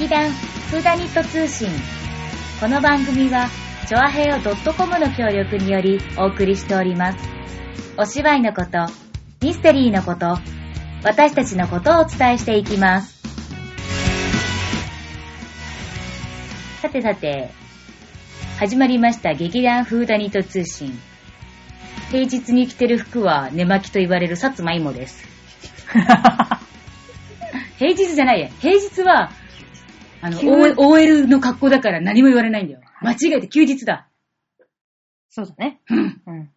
劇団フーダニット通信。この番組は、チョアヘオ .com の協力によりお送りしております。お芝居のこと、ミステリーのこと、私たちのことをお伝えしていきます。さてさて、始まりました劇団フーダニット通信。平日に着てる服は寝巻きと言われる薩摩芋です。平日じゃないや。平日は、あの、休 OL の格好だから何も言われないんだよ。間違えて休日だ。そうだね。うん。うん。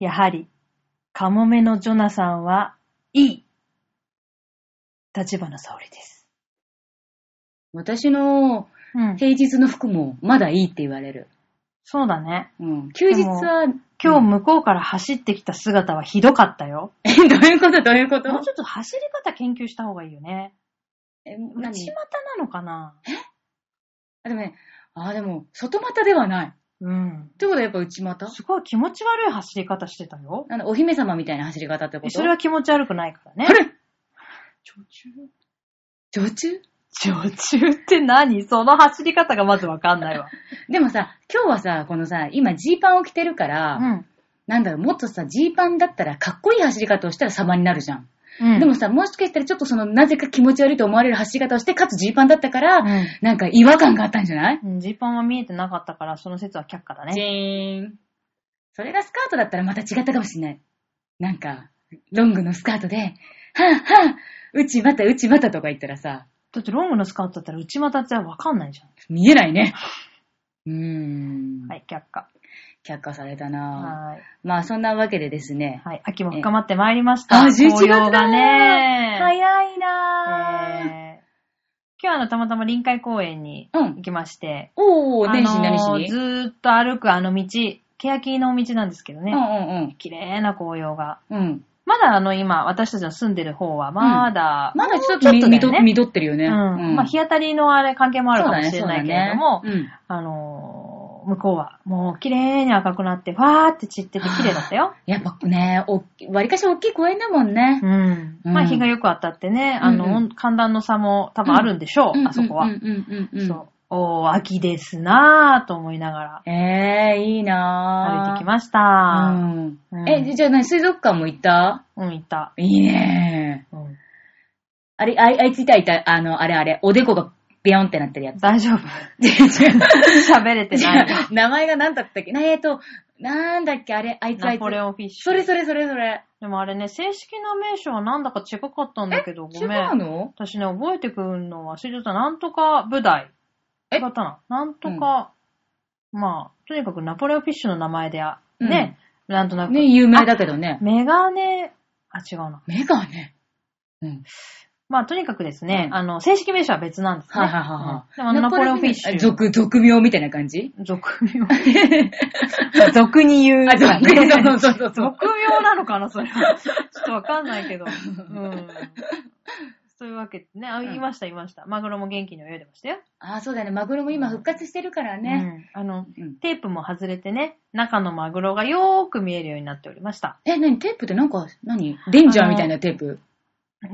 やはり、カモメのジョナさんは、いい。立花沙織です。私のうん。平日の服もまだいいって言われる。そうだね。うん。休日は、今日向こうから走ってきた姿はひどかったよ。え、どういうこと？どういうこと？もうちょっと走り方研究した方がいいよね。え、内何？股なのかな？あ、でもね、あ、でも、外股ではない。うん。ってことはやっぱ内股？すごい気持ち悪い走り方してたよ。なんだ、お姫様みたいな走り方ってこと？それは気持ち悪くないからねあ。れ？常駐常駐常駐って何？その走り方がまずわかんないわ。でもさ、今日はさ、このさ、今ジーパンを着てるから、うん。なんだろう、もっとさ、ジーパンだったらかっこいい走り方をしたら様になるじゃん。うん。でもさ、もしかしたらちょっとその、なぜか気持ち悪いと思われる走り方をして、かつジーパンだったから、うんなんか違和感があったんじゃない、うんジーパンは見えてなかったから、その説は却下だジね。ーン。それがスカートだったらまた違ったかもしんない。なんか、ロングのスカートで、はぁはぁ、うちまたうちまたとか言ったらさ、だってロングのスカートだったら内股ってわかんないじゃ見えないね。うーん。ん。はい、却下。却下されたなぁ。はい。まあそんなわけでですね。はい、秋も深まってまいりました。あ、11月紅葉がね。早いなぁ。えー今日はあの、たまたま臨海公園にうん行きまして、おー、年始何しに？ずーっと歩くあの道、欅の道なんですけどね、うんうん綺麗な紅葉が。うん。うん。まだあの今、私たちの住んでる方は、まだ、まだちょっと見とね見とってるよね。うん。まあ、日当たりのあれ関係もあるかもしれないけれども、そうだねあのー向こうはもう綺麗に赤くなって、わーって散ってて綺麗だったよ。うん。やっぱね、おわりかし大きい公園だもんね。うん。うんまあ日がよく当たってね、あの、うんうん寒暖の差も多分あるんでしょう、あそこは。うんうんうんうんうん。そう。おー、秋ですなーと思いながらええー、いいなぁ。歩いてきました。うん。うんえ、じゃあ何、水族館も行った？うん、行った。いいねうん。あれ、あいあいついたいた、あの、あれあれ、おでこがビヨンってなってるやつ。大丈夫。違う違う喋れてない。名前が何だったっけ？なえっと、なんだっけ？あれ、あいつあいつ。ナポレオンフィッシュ。それそれそれそれ。でもあれね、正式な名称はなんだか違かったんだけど、ご違めん。うの？私ね、覚えてくるの忘れちゃった。なんとか舞台。え？違ったな。なんとか、まあ、とにかくナポレオンフィッシュの名前であ、ね、なんとなく。ね、有名だけどね。メガネ、あ、違うな。目がね。うん。まあ、とにかくですね、うんあの、正式名称は別なんですね。はいはいはいはいうんでもあのナポレオンフィッシュ。俗、俗名みたいな感じ？俗名。俗に言うあ、俗ね。名、そ うそうそうそう。俗名なのかな、それは。ちょっとわかんないけど。うん。そういうわけでね、あ、言いました、言いました。マグロも元気に泳いでましたよ。あ、そうだね。マグロも今復活してるからね。うん。あの、うん。テープも外れてね、中のマグロがよーく見えるようになっておりました。え、なにテープってなんか、何？レンジャーみたいなテープ？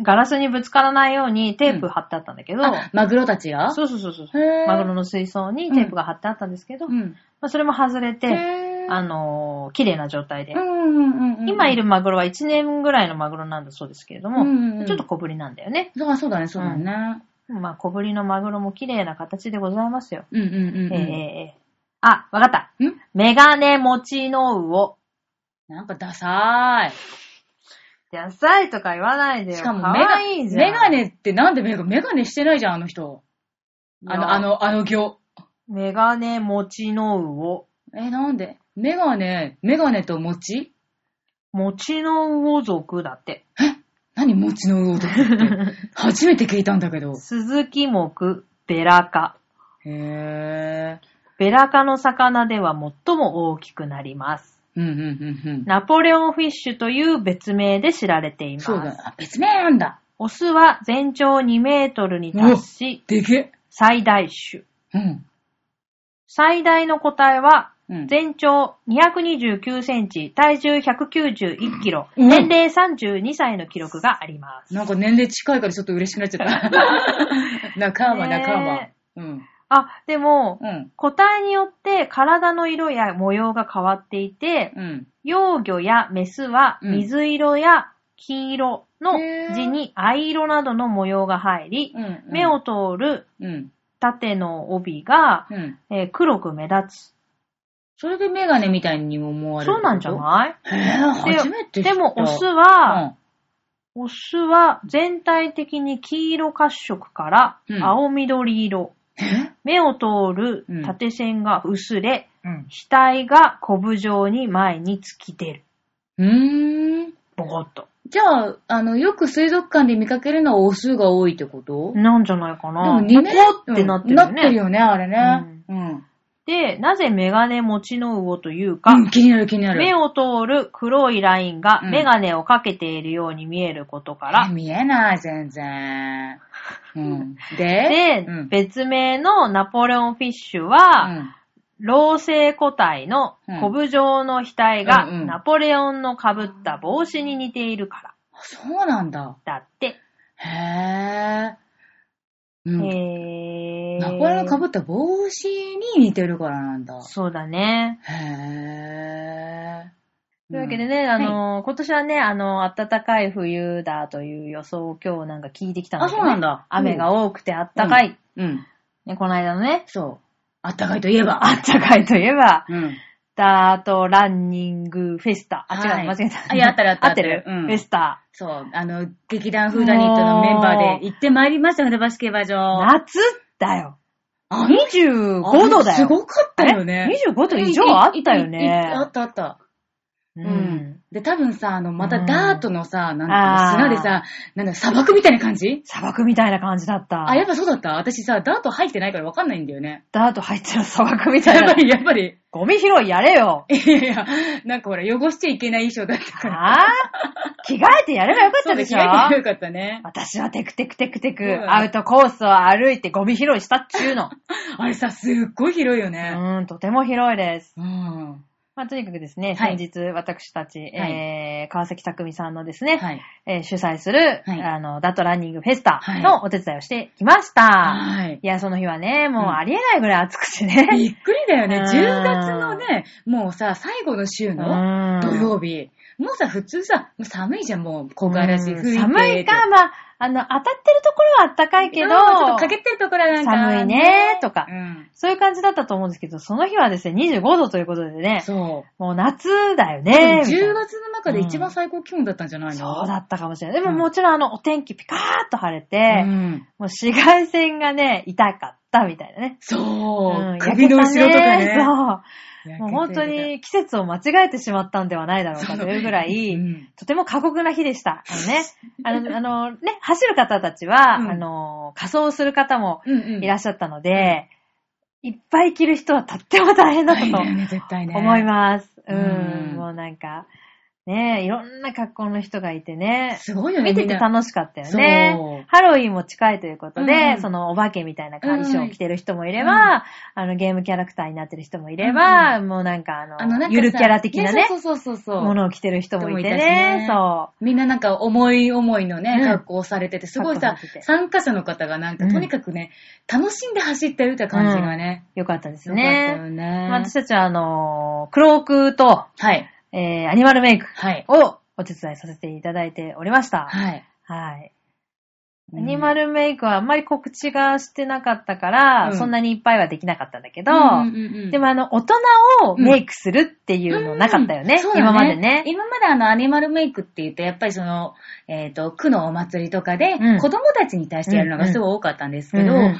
ガラスにぶつからないようにテープ貼ってあったんだけど、あ、マグロたちが？そうそうそうそう。へーマグロの水槽にテープが貼ってあったんですけど、まうん。あ、それも外れて、へーあのー綺麗な状態で、うんうんうんうん。今いるマグロは1年ぐらいのマグロなんだそうですけれども、うんうんうんちょっと小ぶりなんだよね。そうそうだね、そうだね。まあ小ぶりのマグロも綺麗な形でございますよ。うんうんうんうん。えーえーあ、わかった。ん？メガネ持ちの魚。なんかダサダサいとか言わないでい。よ。しかもかメガわいい。メガネってなんでメガメガネしてないじゃん、あの人。あの、あの、あの行。メガネ持ちの魚。え、なんで？メガネ、メガネと餅？持ちの魚族だって。何餅の魚とかって？初めて聞いたんだけど。鈴木目、ベラ科。へー。ベラ科の魚では最も大きくなります。うんうんうんうん。ナポレオンフィッシュという別名で知られています。そうだ。あ、別名なんだ。オスは全長2メートルに達し、でけ最大種。うん。最大の個体はうん。全長229センチ、体重191キロ、うん年齢32歳の記録があります。なんか年齢近いからちょっと嬉しくなっちゃった。仲間、仲間。うん。あ、でも、うん。個体によって体の色や模様が変わっていて、うん。幼魚やメスはうん水色や金色のへー字に藍色などの模様が入り、うん。目を通るうん。縦の帯が、うん。えー黒く目立つ。それでメガネみたいにも思われる。そうなんじゃない？いへぇ、初めて知った。でもオスうは、ん、オスは全体的に黄色褐色からうん青緑色。え？目を通るうん縦線が薄れ、うん。額がコブ状に前に突き出る。うーん。ボコッと。じゃあ、あの、よく水族館で見かけるのはオスが多いってこと？なんじゃないかでな。も2メボコってなってるよなってるね。よね、あれね。うん。で、なぜメガネ持ちの魚というか、うん、気になる気になる。目を通る黒いラインがうんメガネをかけているように見えることから、え見えない、全然。うん。で、で、うん別名のナポレオンフィッシュうは、ん。老成個体のコブ状の額がうんうんナポレオンの被った帽子に似ているからそうなんだ。だって。へぇうん。へーナポレオンかぶった帽子に似てるからなんだ。そうだね。へぇというわけでね、あの、今年はね、あの、暖かい冬だという予想を今日なんか聞いてきたんだあ、けど、ね。そうなんだ。雨が多くて暖かい。うん。ね、この間のね、そう。あったかいといえば。暖かいといえば、うん。ダートランニングフェスタ。あ、違う、はい間違えた。あいや合ってる合ってる合ってる、うんフェスタ。そう。あの、劇団フーダニットのメンバーで行ってまいりました、船橋競馬場。夏だよ。あ25度だよ。すごかったよね。あれ ?25 度以上あったよね。あったあった。ううんん。で、多分さ、あの、またうんダートのさ、なんていうの、砂でさ、なんだ、砂漠みたいな感じ？砂漠みたいな感じだった。あ、やっぱそうだった？私さ、ダート入ってないからわかんないんだよね。ダート入ってる砂漠みたいなやっぱ。り、やっぱり。ゴミ拾いやれよ。いやいや、なんかほら、汚しちゃいけない衣装だったから。ああ着替えてやればよかったでしょ？着替えてよかったね。私はテクテクテクテク、うんアウトコースを歩いてゴミ拾いしたっちゅうの。あれさ、すっごい広いようね。ーん、とても広いです。うん。まあ、とにかくですね、はい先日私たち、はいえー、川崎匠さんのですね、はい。えー主催する、はいあの、ダットランニングフェスタはいのお手伝いをしてきました。はい。いや、その日はね、もううんありえないぐらい暑くてね。びっくりだよね。うん10月のね、もうさ、最後の週の土曜日。もうさ、普通さ、寒いじゃん、もう、小柄だし、うん吹いて。寒いか、まあ、あの、当たってるところは暖かいけど、うんちょっとかけてるところはなんか、寒いねとかうん。そういう感じだったと思うんですけど、その日はですね、25度ということでね、そう。もう夏だよでね。も10みたいな月の中で一番最高気温だったんじゃないの？そうだったかもしれない。でもうんもちろんあの、お天気ピカーッと晴れて、うん。もう紫外線がね、痛かったみたいなね。そう。ん首の後ろとかね。そう。もう本当に季節を間違えてしまったんではないだろうかというぐらい、うんとても過酷な日でした。あのね、あの、あのね、走る方たちは、うんあの、仮装する方もうんうん。いらっしゃったので、いっぱい着る人はとっても大変だったと。思います。ううんん、もうなんか、ねいろんな格好の人がいてね、すごいよね。見てて楽しかったよね。ハロウィンも近いということで、うんうんそのお化けみたいなうん衣装を着てる人もいれば、あのゲームキャラクターになってる人もいれば、もうなんかあの、あの、ゆるキャラ的なね、そうそうそうそう。ものを着てる人もいてねね、そみんななんか思い思いのね、うん格好をされてて、すごいさ参加者の方がなんかうんとにかくね、楽しんで走ってるって感じがね、う、よかったですよかったね。よね。まあ私たちはあの、クロークと、はい。えー、アニマルメイクはい。をお手伝いさせていただいておりました。はい。はい。うんアニマルメイクはあんまり告知がしてなかったから、うんそんなにいっぱいはできなかったんだけど、うんうんうんでもあの、大人をメイクするっていうのなかったよね、うんそうだ今までね。今まであの、アニマルメイクって言うと、やっぱりその、えっ、と、区のお祭りとかで、うん子供たちに対してやるのがすごい多かったんですけど、うんうん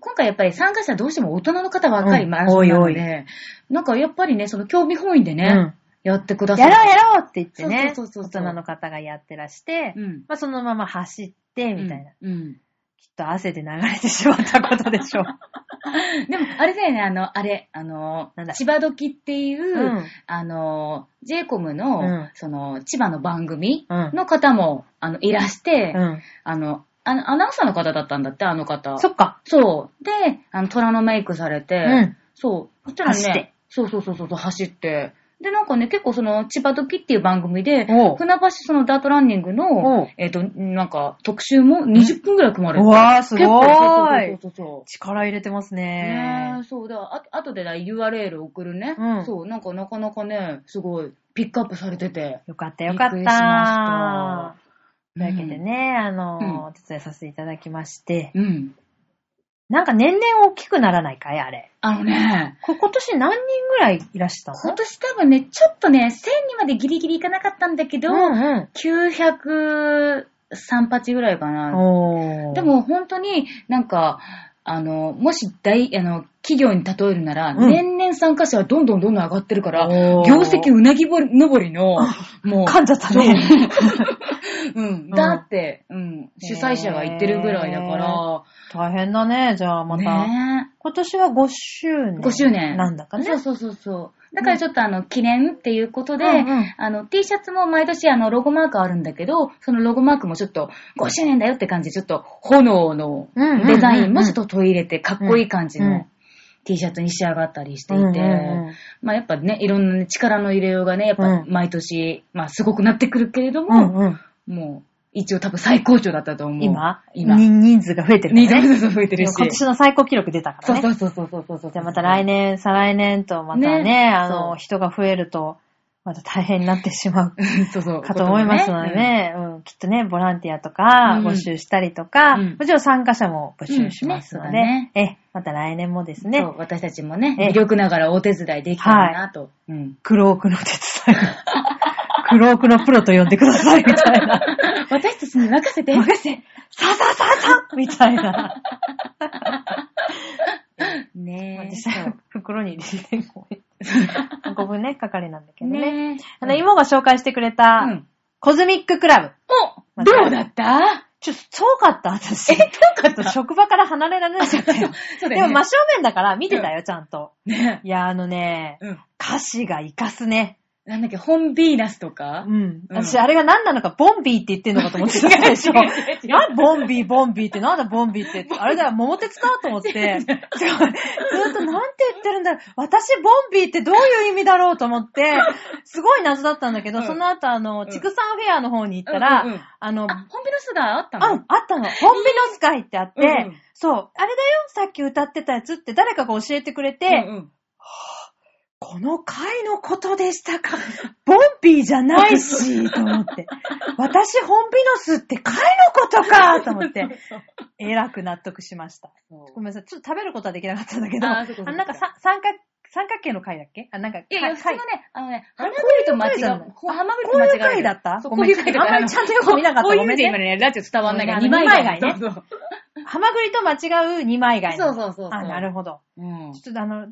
今回やっぱり参加者どうしても大人の方ばっかりうんマラソンなの多いで、なんかやっぱりね、その興味本位でね、うんやってくださる。やろうやろうって言ってね、そうそうそうそう大人の方がやってらして、うん。まあ、そのまま走って、みたいな、うん。うんきっと汗で流れてしまったことでしょう。でも、あれだよね、あの、あれ、あのなんだ、千葉時っていう、うんあの、j イコムの、うんその、千葉の番組うんの方も、あの、いらして、うん。あの、あのアナウンサーの方だったんだって、あの方。そっか。そう。で、あの、虎のメイクされて、うん。そう。そしたらね走って、そうそうそうそう、走って。で、なんかね、結構その、千葉時っていう番組で、船橋そのダートランニングおのう、えっ、と、なんか、特集も20分くらい組まれてうわーすごい。結構そうそうそう。力入れてますね。ねえ。そう。だ、ああとでだ URL 送るね、うん。そう、なんかなかなかね、すごい、ピックアップされてて。よかったよかっびっくりしまた。というわけでね、あの、うん。お手伝いさせていただきまして、うん。なんか年々大きくならないかい？あれ。あのね、こ今年何人ぐらいいらしたの？今年多分ね、ちょっとね、1000にまでギリギリいかなかったんだけど、うん903、8ぐらいかうん。な。で、も本当になんか、あの、もし大、あの、企業に例えるなら、うん年々参加者はどんどんどんどん上がってるから、おー業績うなぎぼり登りの、もう、噛んじゃったね。うん、だって、うん、主催者が言ってるぐらいだから、大変だね、じゃあまた。ね今年は5周年。5周年。なんだかね。そうそうそうそう。だからちょっとあの、記念っていうことで、うんうん。あの、T シャツも毎年あの、ロゴマークあるんだけど、そのロゴマークもちょっと5周年だよって感じで、ちょっと炎のデザインもちょっと取り入れて、かっこいい感じうん。の T シャツに仕上がったりしていて、うんうんうん。まあやっぱね、いろんなね力の入れようがね、やっぱうん。毎年、まあすごくなってくるけれどうも、んうん。もう、一応多分最高潮だったと思う。今？今？人人数が増えてるからね。人数増えてるし。今年の最高記録出たからね。そうそうそうそうそうそう。じゃあまた来年、再来年とまたね、ねあの、人が増えると、また大変になってしまう そうそう。かと思いますのでね、うん、きっとね、ボランティアとかうん募集したりとか、うんもちろん参加者も募集しますので、うんねえ、また来年もですねそう、、私たちもね、え魅力ながらお手伝いできたらなと。うん。クロークの手伝い。クロークのプロと呼んでください、みたいな。私たちに任せて。任せてささささみたいな。ねえ。実際は袋に入れてごめん。5分ね、係なんだけどね。ねあの、妹が紹介してくれた、うん。コズミッククラブ。おどうだった？ちょっと遠かった、私。え、どうかった？職場から離れられなかったよ。そうだよね。でも真正面だから見てたよ、ちゃんと。ねいや、あのね、うん。歌詞が活かすね。なんだっけ、本ビーナスとか？うん。うん私、あれが何なのか、ボンビーって言ってんのかと思ってたでしょ。違う違う違うなんボンビー、ボンビーって、なんだボンビーって。あれだよ、桃鉄だと思って。すごい。ずっとなんて言ってるんだろう。私、ボンビーってどういう意味だろうと思って、すごい謎だったんだけど、うんその後、あの、ん畜産フェアの方に行ったら、うんうんうんあの、あ、本ビーナスがあったあ、のあったの。ホンビノス会ってあって、うんうんそう、あれだよ、さっき歌ってたやつって誰かが教えてくれて、うんうんこの回のことでしたか？ボンビーじゃないし、と思って。私、ホンビノスって回のことか？と思って、えらく納得しました。ごめんなさい、ちょっと食べることはできなかったんだけど、あなんかさ三角、三角形の回だっけ？あ、なんか、いやいや、か普通のね、あのね、ハマグリと間違こうハマグリことういう間違える回だった。ごめんあんまりちゃんとよく見なかった。こういうごめんね。今ね、ラジオ伝わんないから、二枚貝ね。ハマグリと間違う二枚貝の。そうそうそうそう。あ、なるほど。うん。ちょっとあの、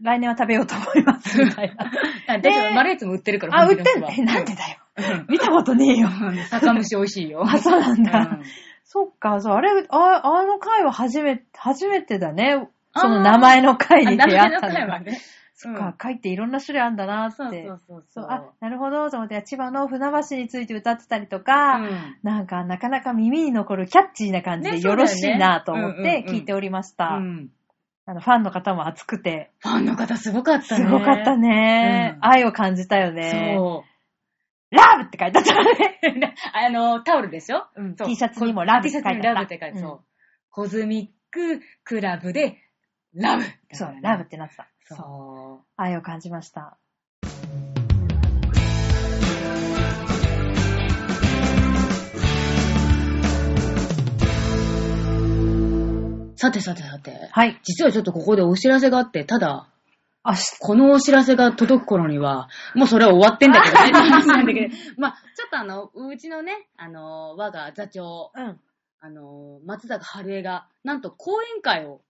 来年は食べようと思います、みたいな。あ、大丈夫、マレーツも売ってるから、あ、売ってんの？え、なんでだよ。うん見たことねえよ。うん酒蒸し美味しいよ。あ、そうなんだ。うんそっか、そう、あれ、ああの回は初めて、初めてだね。その名前の回に出会ったあ名前の回。はね。そっか、回っていろんな種類あるんだなって。そうそうそう。あ、なるほど、と思って、千葉の船橋について歌ってたりとか、うんなんか、なかなか耳に残るキャッチーな感じでよろしいなと思って聞いておりました。うんあの、ファンの方も熱くて、ファンの方すごかったすね。ごかったね。うん愛を感じたよね。そう。ラブって書いてあったね。あの、タオルでしょ？うん T シャツにもラブって書いてあった T シャツにラブって書いてあった。そう。コズミッククラブで、ラブ。そう、ラブってなってた。そう。そ愛を感じました。さてさてさて。はい。実はちょっとここでお知らせがあって、ただ、あ、しこのお知らせが届く頃には、もうそれは終わってんだけどね。って話なんだけどまあ、ちょっとあの、うちのね、あの、我が座長、うん。あの、松坂春江が、なんと講演会を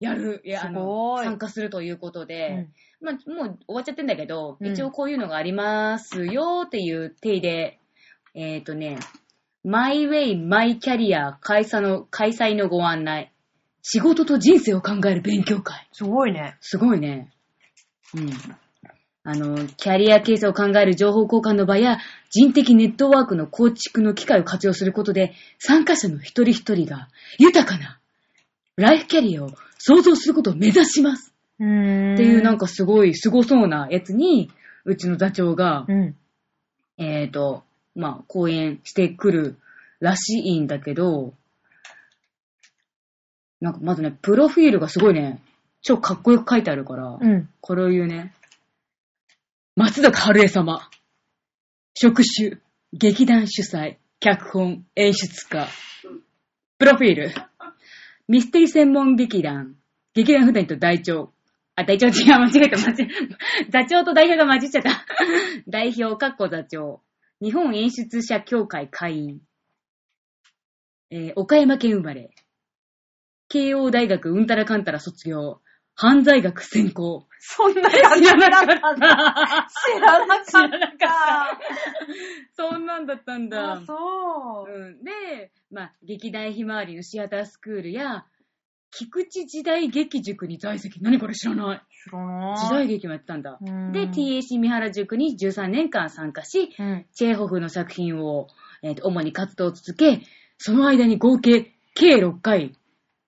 やる、いや、あすの、ごい参加するということうで、んまあ、もう終わっちゃってんだけど、うん一応こういうのがありますよっていう体で、えっ、とね、マイウェイ、マイキャリア開催の、開催のご案内。仕事と人生を考える勉強会。すごいね。すごいね。うん。あの、キャリア形成を考える情報交換の場や人的ネットワークの構築の機会を活用することで、参加者の一人一人が豊かなライフキャリアを創造することを目指します。うーん。っていうなんかすごい凄そうなやつに、うちの座長が、うん。えっ、と、まあ、講演してくるらしいんだけど、なんかまずね、プロフィールがすごいね、超かっこよく書いてあるから、うん。これを言うね。松坂春江様。職種、劇団主催、脚本、演出家。プロフィール。ミステリー専門劇団、劇団普段と代表。あ、代表違う、間違えた、間違えた。座長と代表が混じっちゃった。代表、かっこ座長。日本演出者協会会員。えー岡山県生まれ。慶応大学うんたらかんたら卒業。犯罪学専攻。そんな知らなかった。知らなかった。知らなかった。そんなんだったんだ。あ、そう。うん、で、まあ、劇団ひまわりのシアタースクールや、菊池時代劇塾に在籍。何これ知らない。知らない時代劇もやってたんだ。うんで、TAC 三原塾に13年間参加し、うん。チェーホフの作品を、えーと主に活動を続け、その間に合計計6回、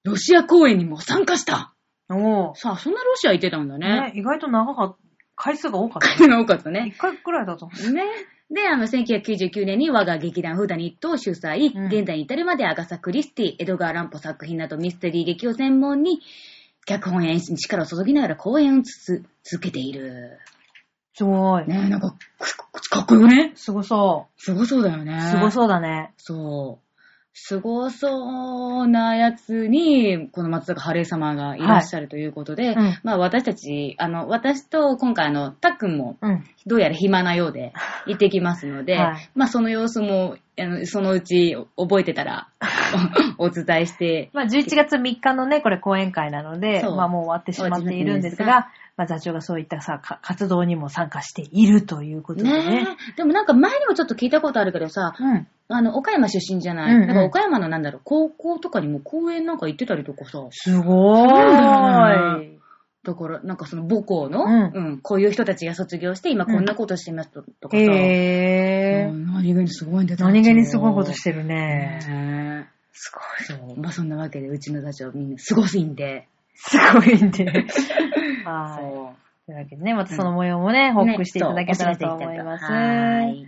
ロシア公演にも参加した。おー。さあ、そんなロシア行ってたんだね。ね、意外と長かった。回数が多かった。回が多かったね。一回くらいだと思う。ね。で、あの、1999年に我が劇団フーダニットを主催、うん現在に至るまでアガサ・クリスティ、エドガー・ランポ作品などミステリー劇を専門に、脚本や演出に力を注ぎながら公演をつつ続けている。すごい。ねえ、なんか、くかっこよくねすごそすごそうだよね。う。すごそうだね。そう。すごそうなやつに、この松坂晴恵様がいらっしゃるということで、うん。まあ私たち、あの、私と今回あの、たっくんもうん。どうやら暇なようで行ってきますので、はい。まあその様子も、あのそのうち覚えてたら おお伝えして、まあ、11月3日のね、これ講演会なので、まあもう終わってしまっているんですが、まあ座長がそういったさ、か活動にも参加しているということでね。ねえ。でもなんか前にもちょっと聞いたことあるけどさ、うん。あの、岡山出身じゃない、うんうんなんか岡山のなんだろう、高校とかにも公演なんか行ってたりとかさ、すごーい。だから、なんかその母校の、うんうん、こういう人たちが卒業して、今こんなことしてますとかさ、へー。うん何気にすごいんだよ何気にすごいことしてるるね。ねすごい。そう。まあそんなわけで、うちの座長みんなすごすぎんで。すごいんで。はい。そというわけでね、またその模様もね、う。報告していただけたらと思います。はい。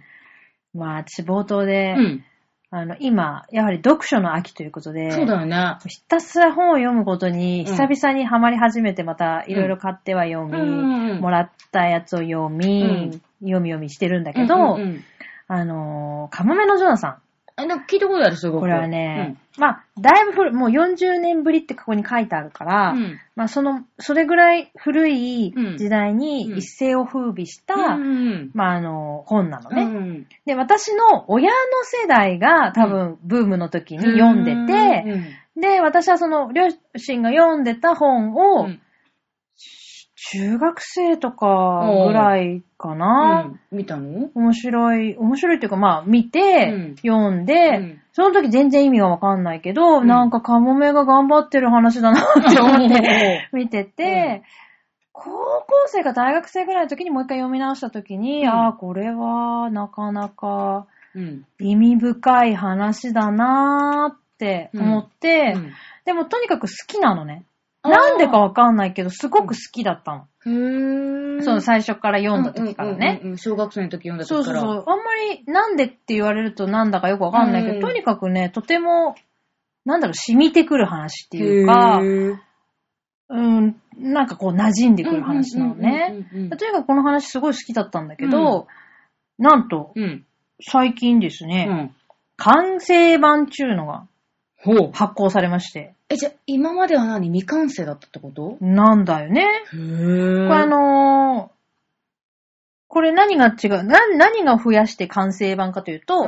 まあ、私冒頭で、うん。あの、今、やはり読書の秋ということで、そうだよね。ひたすら本を読むことに、うん久々にハマり始めて、またいろいろ買っては読み、うんもらったやつを読み、うん読み読みしてるんだけど、うんうんうんあのーカモメのジョナさん。あ、なんか聞いたことある、すごく。これはね、まあ、だいぶ古い、もう40年ぶりってここに書いてあるから、うん、うん。まあ、その、それぐらい古いうん時代うんに一世を風靡した、うん。まあ、あの、本なのね。うん。で、私の親の世代が多分、ブームの時に読んでて、で、私はその、両親が読んでた本を、うん中学生とかぐらいかな、うん。見たの？面白い、面白いっていうかまあ見て、うん。読んで、うん。その時全然意味がわかんないけど、うん。なんかカモメが頑張ってる話だなって思って 見てて、高校生か大学生ぐらいの時にもう一回読み直した時に、うん。ああ、これはなかなかうん。意味深い話だなーって思って、うん。でもとにかく好きなのね。なんでかわかんないけど、すごく好きだったの。へーその最初から読んだ時からね。うんうんうんうん小学生の時読んだ時から。そうそうそう。あんまりなんでって言われるとなんだかよくわかんないけど、うんとにかくね、とても、なんだろう、染みてくる話っていうかへ、ーうん、なんかこう馴染んでくる話なのね。。うんうんうんうんとにかくこの話すごい好きだったんだけど、なんと、うん。最近ですね、うん。完成版っていうのがほう。発行されまして、え、じゃあ、今までは何？未完成だったってこと？なんだよね。へぇこれあのーこれ何が違う、な何が増やして完成版かというと、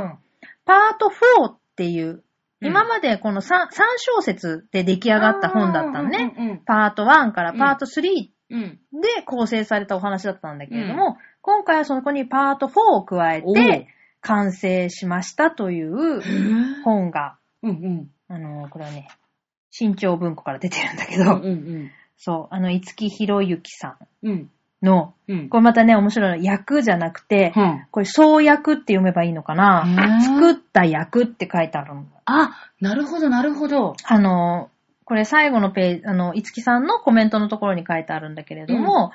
パート4っていう、今までこの 3, 3小節で出来上がった本だったのね。。うんうんパート1からパート3うん。で構成されたお話だったんだけれども、今回はそこにパート4を加えおて完成しましたというへ本が、うんうん。あのーこれはね、新潮文庫から出てるんだけうんど、うんそう、あの、五木ひろゆきさんうん。の、うん。これまたね、面白いの。役じゃなくて、うんこれ創役って読めばいいのかな作った役って書いてあるの。あ、なるほど、なるほど。あの、これ最後のページ、あの、いつきさんのコメントのところに書いてあるんだけれども、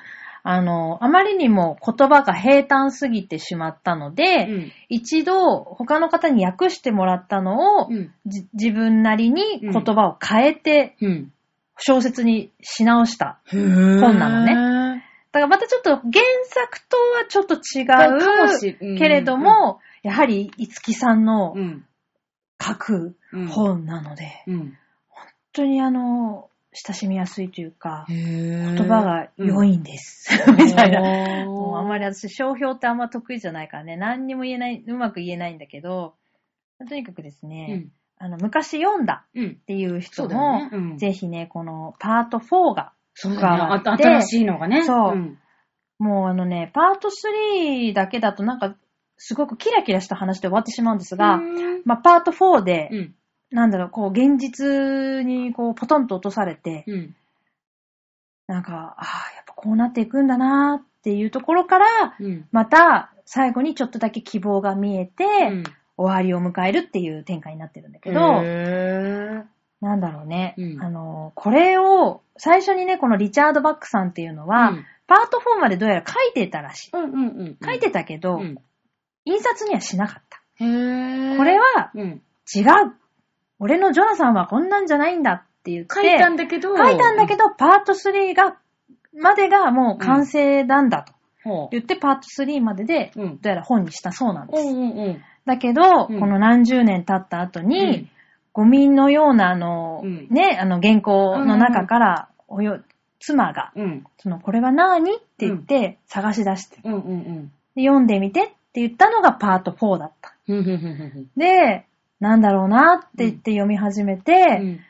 あの、あまりにも言葉が平坦すぎてしまったので、うん。一度他の方に訳してもらったのを、うん。じ自分なりに言葉を変えてうん。小説にし直した。本本なのね。だからまたちょっと原作とはちょっと違かもしうけれども、やはりいつきさんのうん。書くうん。本なので、うん。本当にあの、親しみやすいというか、言言葉が良いんです。みたいな。もうあんまり私、商標ってあんま得意じゃないからね、何にも言えない、うまく言えないんだけど、とにかくですうね、ん。あの、昔読んだうん。っていう人も。うん。ぜひね、このパート4が。加って新しいのがね。そうんもうあのね、パート3だけだとなんか、すごくキラキラした話で終わってしまうんですが、うんまあ、パート4で、うん。なんだろう、こう、現実にこう、ポトンと落とされて、うん。なんか、ああ、やっぱこうなっていくんだなっていうところから、うん。また、最後にちょっとだけ希望が見えて、うん終わりを迎えるっていう展開になってるんだけど、へなんだろうね、うんあの、これを、最初にね、このリチャード・バックさんっていうのは、うんパート4までどうやら書いてたらしい。うんうんうん。書いてたけど、うん印刷にはしなかった。これはうん。違う。俺のジョナさんはこんなんじゃないんだって言って、書いたんだけど。書いたんだけど、パート3が、までがもう完成なんだとど。言って、パート3までで、どうやら本にしたそうなんです。うんうんうん。だけど、うんこの何十年経った後に、ゴミのようなあの、うんね、あの原稿の中から、およ、妻が、うん。その、これは何？って言って探し出して、読んでみてって言ったのがパート4だった。で、なんだろうなって言って読み始めて、うん。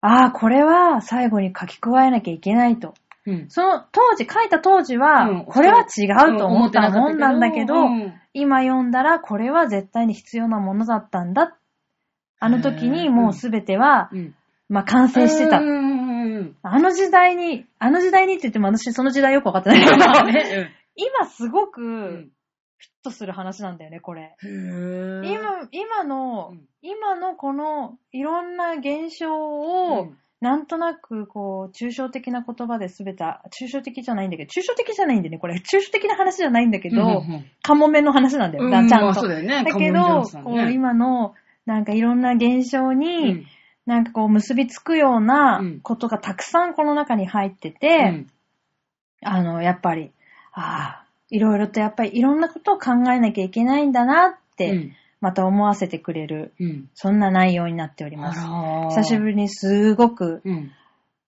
ああ、これは最後に書き加えなきゃいけないと。うん。その当時、書いた当時は、うんこれは違うと思ったもんなんだけど、うん今読んだらこれは絶対に必要なものだったんだ。あの時にもうすべては、うん。まあ完成してたあの時代に、あの時代にって言っても私その時代よくわかってないけど、うん。今すごくうんフィットする話なんだよね、これ。今、今の、うん。今のこのいろんな現象を、うん。なんとなく、こう、抽象的な言葉で全て、抽象的じゃないんだけど、抽象的じゃないんだよね、これ。抽象的な話じゃないんだけど、うんカモメの話なんだよ、うんだちゃんと。まあそうだよね。だけど、ね。こう、今の、なんかいろんな現象うに、ん。なんかこう、結びつくようなうん。ことがたくさんこの中に入ってて、うん。あの、やっぱり、ああ、いろいろとやっぱりいろんなことを考えなきゃいけないんだなって、うんまた思わせてくれる、うん。そんな内容になっております。あ久しぶりにすごくうん。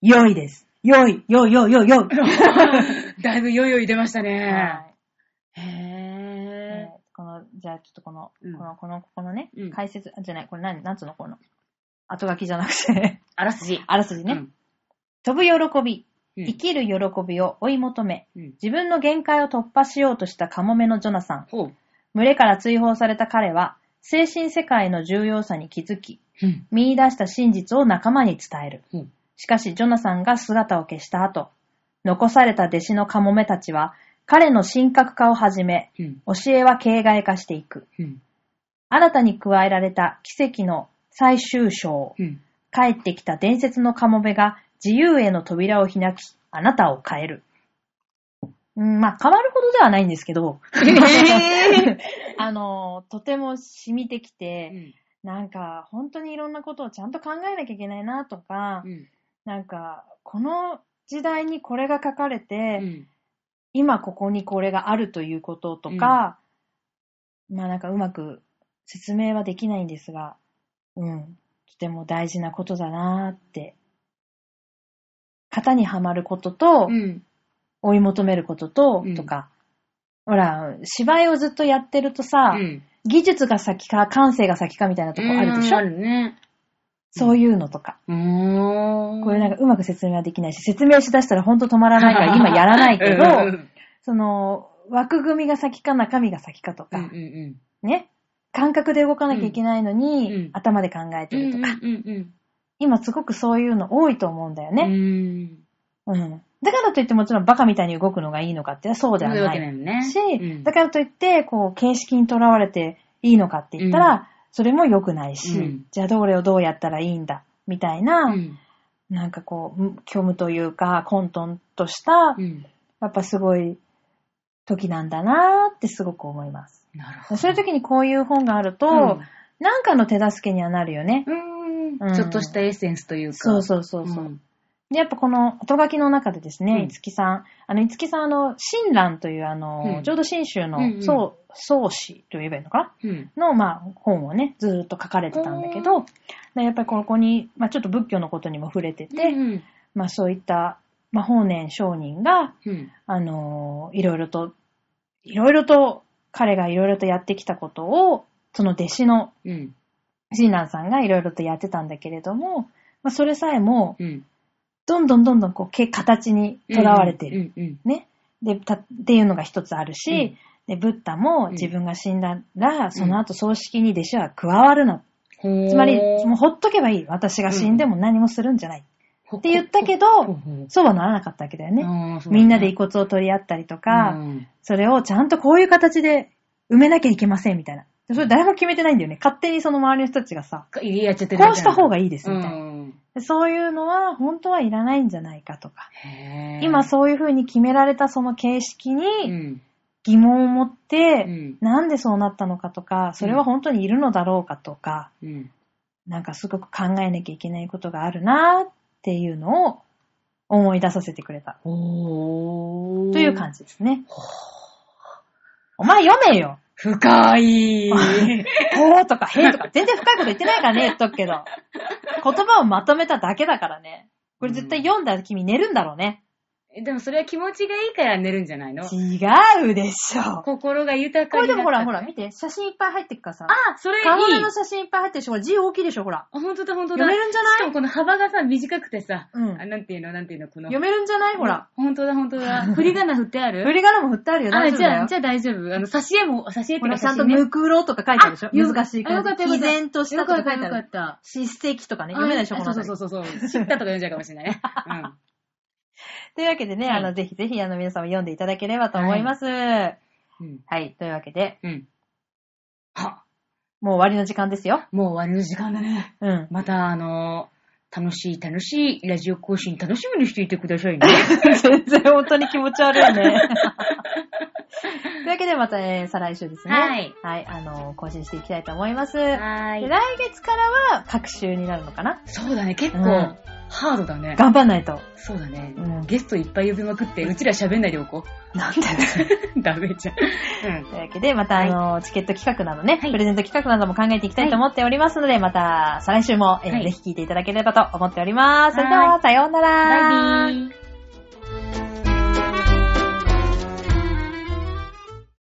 良いです。良い、良い、良い、良い、良い。だいぶよいよい出ましたね。はいへえー。ーこの、じゃあちょっとこの、うんこの、この、ここのね、うん解説、あじゃない、これ何、なんつうの、この、後書きじゃなくて、あらすじ。あらすじね。うん飛ぶ喜び、うん生きる喜びを追い求め、うん自分の限界を突破しようとしたカモメのジョナサン。ほう。群れから追放された彼は、精神世界の重要さに気づき、うん。見出した真実を仲間に伝える。うんしかし、ジョナサンが姿を消した後、残された弟子のカモメたちは、彼の神格化をはじめ、うん。教えは形骸化していく。うん。新たに加えられた奇跡の最終章、うん。帰ってきた伝説のカモメが自由への扉を開き、あなたを変える。うんまあ、変わるほどではないんですけど、あの、とても染みてきて、なんか、本当にいろんなことをちゃんと考えなきゃいけないなとか、うん。なんか、この時代にこれが書かれて、うん。今ここにこれがあるということとか、まあなんかうまく説明はできないんですが、うん、とても大事なことだなーって。型にはまることと、うん。追い求めることと、うんとか、ほら、芝居をずっとやってるとさ、うん。技術が先か感性が先かみたいなとこあるでしょ、あるね。そういうのとか。うーん。これなんかうまく説明はできないし、説明しだしたらほんと止まらないから 今やらないけど、うんその、枠組みが先か中身が先かとか、うんうんね、感覚で動かなきゃいけないのに、うん頭で考えうん。てるとか、うんうん今すごくそういうの多いと思うんだようん。ね。うん。うん。だからといってもちろんバカみたいに動くのがいいのかってそうではない。けないよね。し、うんだからといって、こう、形式にとらわれていいのかって言ったら、それも良くないし、うんじゃあどれをどうやったらいいんだ、みたいな、うんなんかこう、虚無というか、混沌とした、うん。やっぱすごい時なんだなーってすごく思います。なるほど。そういう時にこういう本があると、うんなんかの手助けにはなるよね。ううんちょっとしたエッセンスというか。そうそうそうそう。んで、やっぱこの後書きの中でですね、うんいつきさん、あの、いつきさん、あの、親鸞というあの、うん浄土真宗のうんうん創、創始と言えばいいのかな？うん。の、まあ、本をね、ずーっと書かれてたんだけど、でやっぱりここに、まあちょっと仏教のことにも触れてて、うん。まあそういった、まあ法然上人が、うん。あのーいろいろと、いろいろと、彼がいろいろとやってきたことを、その弟子のうん。親鸞さんがいろいろとやってたんだけれども、まあそれさえも、うん。どんどんどんどんこう、け形にとらわれてる。うん。うん。ね。で、た、っていうのが一つあるし、で、ブッダも自分が死んだら、その後葬式に弟子は加わるな。うん。つまり、もうほっとけばいい。私が死んでも何もするんじゃない。って言ったけどそうはならなかったわけだよね。みんなで遺骨を取り合ったりとか、うんそれをちゃんとこういう形で埋めなきゃいけませんみたいな。でそれ誰も決めてないんだよね。勝手にその周りの人たちがさ、こうした方がいいいですみたいな。そういうのは本当はいらないんじゃないかとか。今そういう風に決められたその形式うにん。疑問を持って、うんなんでそうなったのかとか、それは本当にいるのだろうかとか、うん。なんかすごく考えなきゃいけないことがあるなっていうのを思い出させてくれた。という感じですね。お前読めよ深い。ほうとかへーとか、全然深いこと言ってないからね、言っとくけど。言葉をまとめただけだからね。これ絶対読んだら君寝るんだろうね。えでもそれは気持ちがいいから寝るんじゃないの？違うでしょ。心が豊かこれでもほらほら、見て、写真いっぱい入ってくからさ。あ、それいい。カモメの写真いっぱい入ってるし、これ字大きいでしょ、ほら。あ、ほんとだほんとだ。読めるんじゃない？しかもこの幅がさ、短くてさ、うんあ、なんていうの、なんていうの、この。読めるんじゃない？ほら。ほんとだほんとだ。振り仮名振ってある？振り仮名も振ってあるよ、大あ、丈夫だよじゃあ、。じゃあ大丈夫。あの、挿絵も、挿絵ってほら、いうかちゃんとムクロとか書いてあるでしょ？難しいかったよかった毅然としたとか書いてあよかる。ったよかった。叱責とかね、読めないでしょ、このそうそうそうそう。知ったとか読んじゃうかもしれないね。うん。というわけでね、はいあの、ぜひぜひ、あの、皆さんも読んでいただければと思います。はうん。い、というわけで、うん。は、もう終わりの時間ですよ。もう終わりの時間だね。うん。また、あの楽しい楽しいラジオ更新楽しみにしていてくださいね。全然本当に気持ち悪いね。というわけで、また、えー再来週ですね。はい。はい、あの、更新していきたいと思います。来月からは、各週になるのかなそうだね、結構、うんハードだね。頑張んないと。そうだね、うんゲストいっぱい呼びまくって、うちら喋んないでおこなんでう。ダメじゃん。うん。というわけで、また、あの、チケット企画などね、はいプレゼント企画なども考えていきたいと思っておりますので、また、再来週も、えーはいぜひ聞いていただければと思っております。それではは、さようなら。バイビー。